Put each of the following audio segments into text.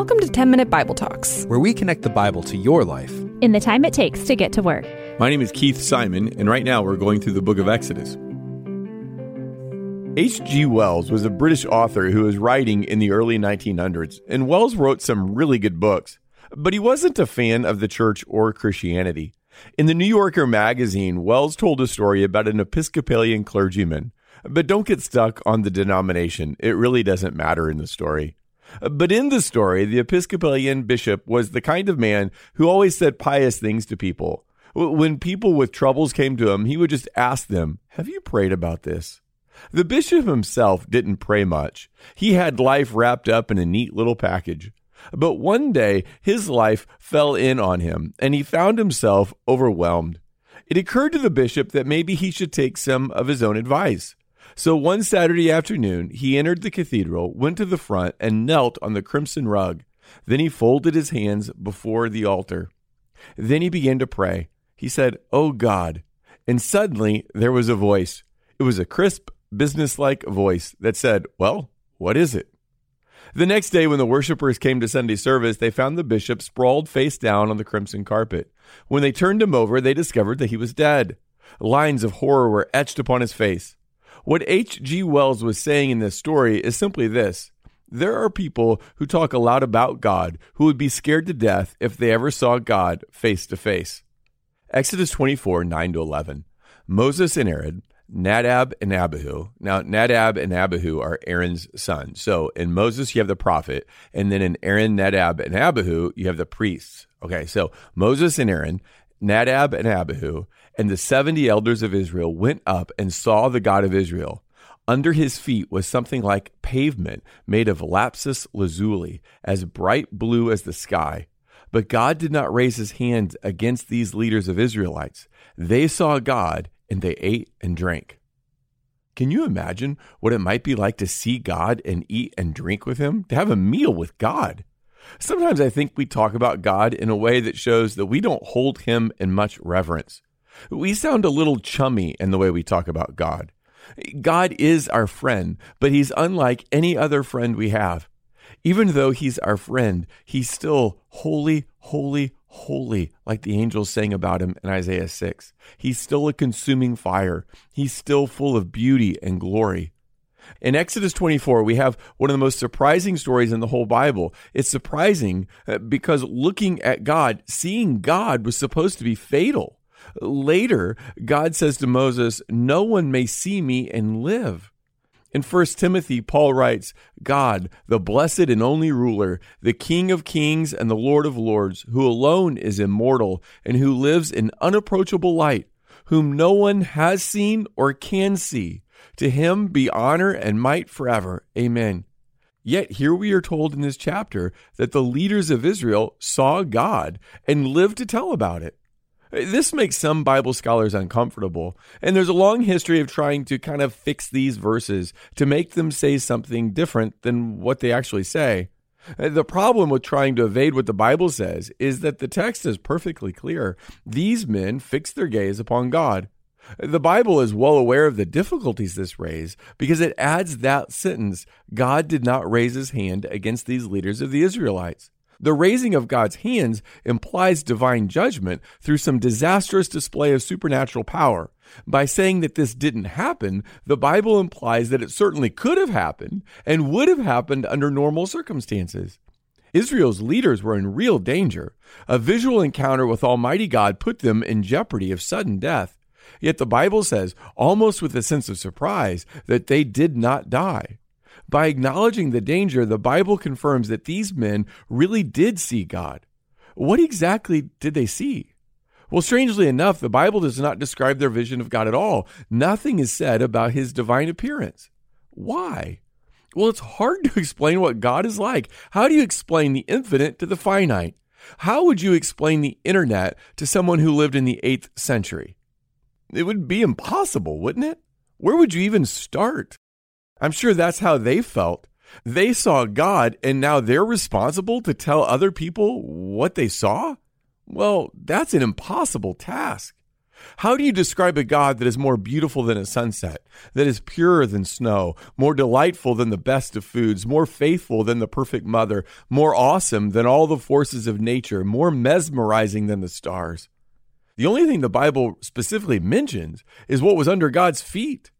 Welcome to 10 Minute Bible Talks, where we connect the Bible to your life in the time it takes to get to work. My name is Keith Simon, and right now we're going through the book of Exodus. H.G. Wells was a British author who was writing in the early 1900s, and Wells wrote some really good books, but he wasn't a fan of the church or Christianity. In the New Yorker magazine, Wells told a story about an Episcopalian clergyman. But don't get stuck on the denomination, it really doesn't matter in the story. But in the story, the Episcopalian bishop was the kind of man who always said pious things to people. When people with troubles came to him, he would just ask them, Have you prayed about this? The bishop himself didn't pray much. He had life wrapped up in a neat little package. But one day, his life fell in on him, and he found himself overwhelmed. It occurred to the bishop that maybe he should take some of his own advice. So one Saturday afternoon, he entered the cathedral, went to the front, and knelt on the crimson rug. Then he folded his hands before the altar. Then he began to pray. He said, Oh God. And suddenly there was a voice. It was a crisp, businesslike voice that said, Well, what is it? The next day, when the worshippers came to Sunday service, they found the bishop sprawled face down on the crimson carpet. When they turned him over, they discovered that he was dead. Lines of horror were etched upon his face. What H.G. Wells was saying in this story is simply this there are people who talk a lot about God who would be scared to death if they ever saw God face to face. Exodus 24, 9 to 11. Moses and Aaron, Nadab and Abihu. Now, Nadab and Abihu are Aaron's sons. So in Moses, you have the prophet, and then in Aaron, Nadab, and Abihu, you have the priests. Okay, so Moses and Aaron, Nadab and Abihu, and the 70 elders of Israel went up and saw the God of Israel. Under his feet was something like pavement made of lapis lazuli, as bright blue as the sky. But God did not raise his hand against these leaders of Israelites. They saw God and they ate and drank. Can you imagine what it might be like to see God and eat and drink with him? To have a meal with God? Sometimes I think we talk about God in a way that shows that we don't hold him in much reverence. We sound a little chummy in the way we talk about God. God is our friend, but he's unlike any other friend we have. Even though he's our friend, he's still holy, holy, holy, like the angels sang about him in Isaiah 6. He's still a consuming fire. He's still full of beauty and glory. In Exodus 24, we have one of the most surprising stories in the whole Bible. It's surprising uh, because looking at God, seeing God was supposed to be fatal. Later, God says to Moses, No one may see me and live. In 1 Timothy, Paul writes, God, the blessed and only ruler, the King of kings and the Lord of lords, who alone is immortal and who lives in unapproachable light, whom no one has seen or can see, to him be honor and might forever. Amen. Yet here we are told in this chapter that the leaders of Israel saw God and lived to tell about it. This makes some Bible scholars uncomfortable, and there's a long history of trying to kind of fix these verses to make them say something different than what they actually say. The problem with trying to evade what the Bible says is that the text is perfectly clear. These men fixed their gaze upon God. The Bible is well aware of the difficulties this raises because it adds that sentence God did not raise his hand against these leaders of the Israelites. The raising of God's hands implies divine judgment through some disastrous display of supernatural power. By saying that this didn't happen, the Bible implies that it certainly could have happened and would have happened under normal circumstances. Israel's leaders were in real danger. A visual encounter with Almighty God put them in jeopardy of sudden death. Yet the Bible says, almost with a sense of surprise, that they did not die. By acknowledging the danger, the Bible confirms that these men really did see God. What exactly did they see? Well, strangely enough, the Bible does not describe their vision of God at all. Nothing is said about his divine appearance. Why? Well, it's hard to explain what God is like. How do you explain the infinite to the finite? How would you explain the internet to someone who lived in the 8th century? It would be impossible, wouldn't it? Where would you even start? I'm sure that's how they felt. They saw God and now they're responsible to tell other people what they saw? Well, that's an impossible task. How do you describe a God that is more beautiful than a sunset, that is purer than snow, more delightful than the best of foods, more faithful than the perfect mother, more awesome than all the forces of nature, more mesmerizing than the stars? The only thing the Bible specifically mentions is what was under God's feet.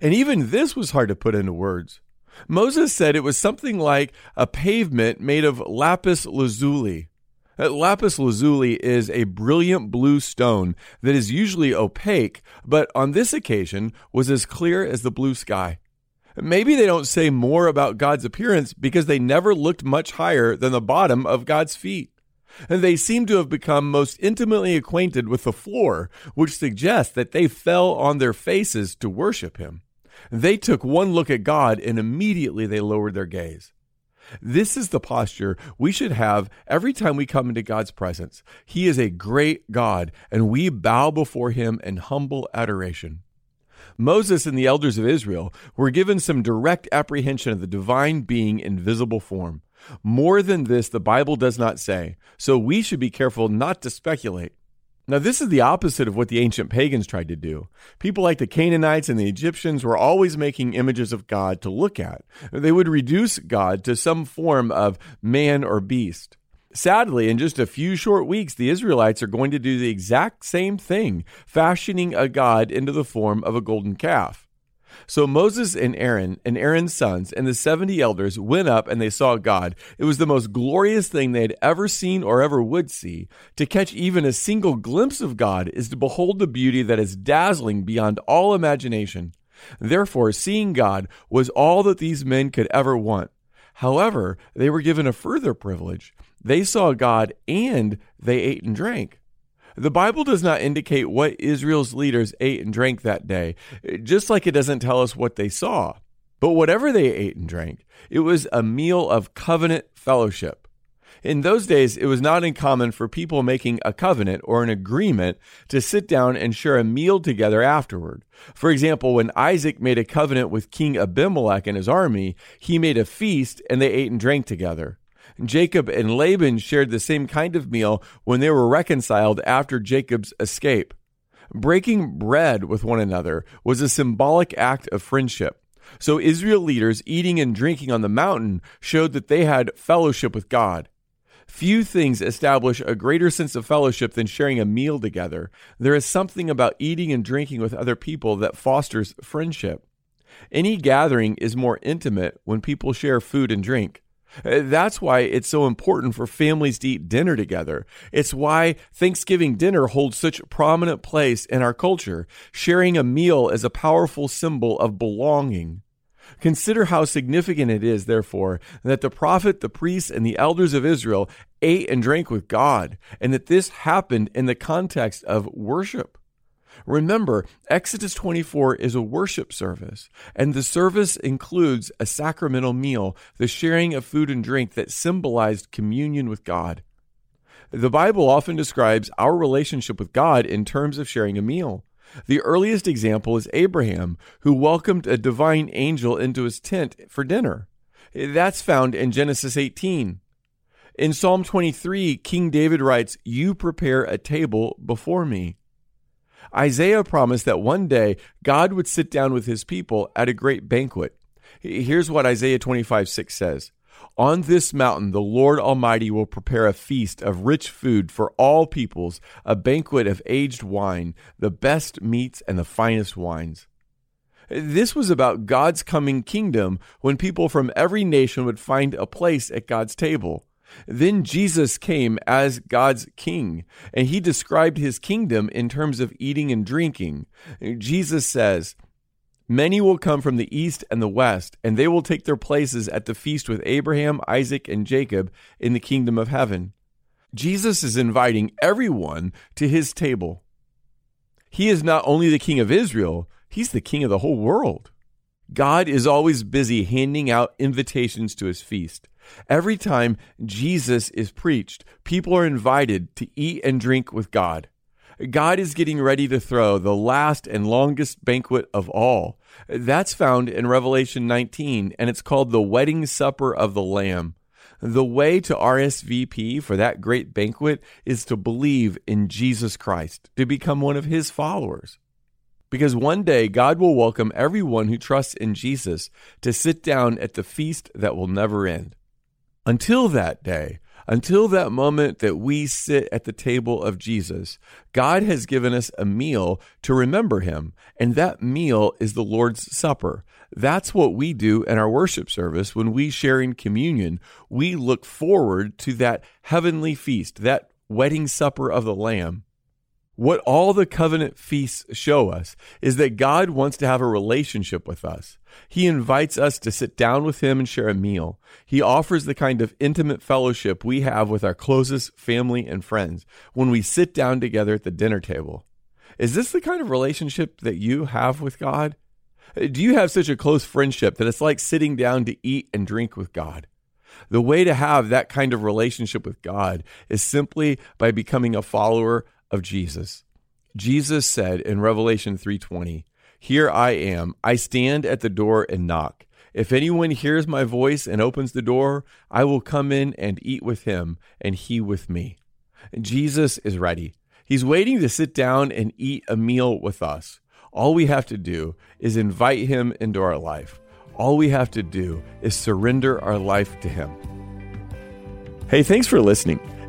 And even this was hard to put into words. Moses said it was something like a pavement made of lapis lazuli. Uh, lapis lazuli is a brilliant blue stone that is usually opaque, but on this occasion was as clear as the blue sky. Maybe they don't say more about God's appearance because they never looked much higher than the bottom of God's feet. And they seem to have become most intimately acquainted with the floor, which suggests that they fell on their faces to worship him. They took one look at God and immediately they lowered their gaze. This is the posture we should have every time we come into God's presence. He is a great God, and we bow before him in humble adoration. Moses and the elders of Israel were given some direct apprehension of the divine being in visible form. More than this, the Bible does not say, so we should be careful not to speculate. Now, this is the opposite of what the ancient pagans tried to do. People like the Canaanites and the Egyptians were always making images of God to look at. They would reduce God to some form of man or beast. Sadly, in just a few short weeks, the Israelites are going to do the exact same thing, fashioning a God into the form of a golden calf. So Moses and Aaron and Aaron's sons and the 70 elders went up and they saw God. It was the most glorious thing they had ever seen or ever would see. To catch even a single glimpse of God is to behold the beauty that is dazzling beyond all imagination. Therefore, seeing God was all that these men could ever want. However, they were given a further privilege. They saw God and they ate and drank. The Bible does not indicate what Israel's leaders ate and drank that day, just like it doesn't tell us what they saw. But whatever they ate and drank, it was a meal of covenant fellowship. In those days, it was not uncommon for people making a covenant or an agreement to sit down and share a meal together afterward. For example, when Isaac made a covenant with King Abimelech and his army, he made a feast and they ate and drank together. Jacob and Laban shared the same kind of meal when they were reconciled after Jacob's escape. Breaking bread with one another was a symbolic act of friendship. So Israel leaders eating and drinking on the mountain showed that they had fellowship with God. Few things establish a greater sense of fellowship than sharing a meal together. There is something about eating and drinking with other people that fosters friendship. Any gathering is more intimate when people share food and drink. Uh, that's why it's so important for families to eat dinner together. It's why Thanksgiving dinner holds such a prominent place in our culture. Sharing a meal is a powerful symbol of belonging. Consider how significant it is, therefore, that the prophet, the priests, and the elders of Israel ate and drank with God, and that this happened in the context of worship. Remember, Exodus 24 is a worship service, and the service includes a sacramental meal, the sharing of food and drink that symbolized communion with God. The Bible often describes our relationship with God in terms of sharing a meal. The earliest example is Abraham, who welcomed a divine angel into his tent for dinner. That's found in Genesis 18. In Psalm 23, King David writes, You prepare a table before me. Isaiah promised that one day God would sit down with his people at a great banquet. Here's what Isaiah 25 6 says On this mountain, the Lord Almighty will prepare a feast of rich food for all peoples, a banquet of aged wine, the best meats and the finest wines. This was about God's coming kingdom when people from every nation would find a place at God's table. Then Jesus came as God's king, and he described his kingdom in terms of eating and drinking. Jesus says, Many will come from the east and the west, and they will take their places at the feast with Abraham, Isaac, and Jacob in the kingdom of heaven. Jesus is inviting everyone to his table. He is not only the king of Israel, he's the king of the whole world. God is always busy handing out invitations to his feast. Every time Jesus is preached, people are invited to eat and drink with God. God is getting ready to throw the last and longest banquet of all. That's found in Revelation 19, and it's called the wedding supper of the Lamb. The way to RSVP for that great banquet is to believe in Jesus Christ, to become one of his followers. Because one day God will welcome everyone who trusts in Jesus to sit down at the feast that will never end. Until that day, until that moment that we sit at the table of Jesus, God has given us a meal to remember Him, and that meal is the Lord's Supper. That's what we do in our worship service when we share in communion. We look forward to that heavenly feast, that wedding supper of the Lamb. What all the covenant feasts show us is that God wants to have a relationship with us. He invites us to sit down with Him and share a meal. He offers the kind of intimate fellowship we have with our closest family and friends when we sit down together at the dinner table. Is this the kind of relationship that you have with God? Do you have such a close friendship that it's like sitting down to eat and drink with God? The way to have that kind of relationship with God is simply by becoming a follower of Jesus. Jesus said in Revelation 3:20, "Here I am. I stand at the door and knock. If anyone hears my voice and opens the door, I will come in and eat with him and he with me." Jesus is ready. He's waiting to sit down and eat a meal with us. All we have to do is invite him into our life. All we have to do is surrender our life to him. Hey, thanks for listening.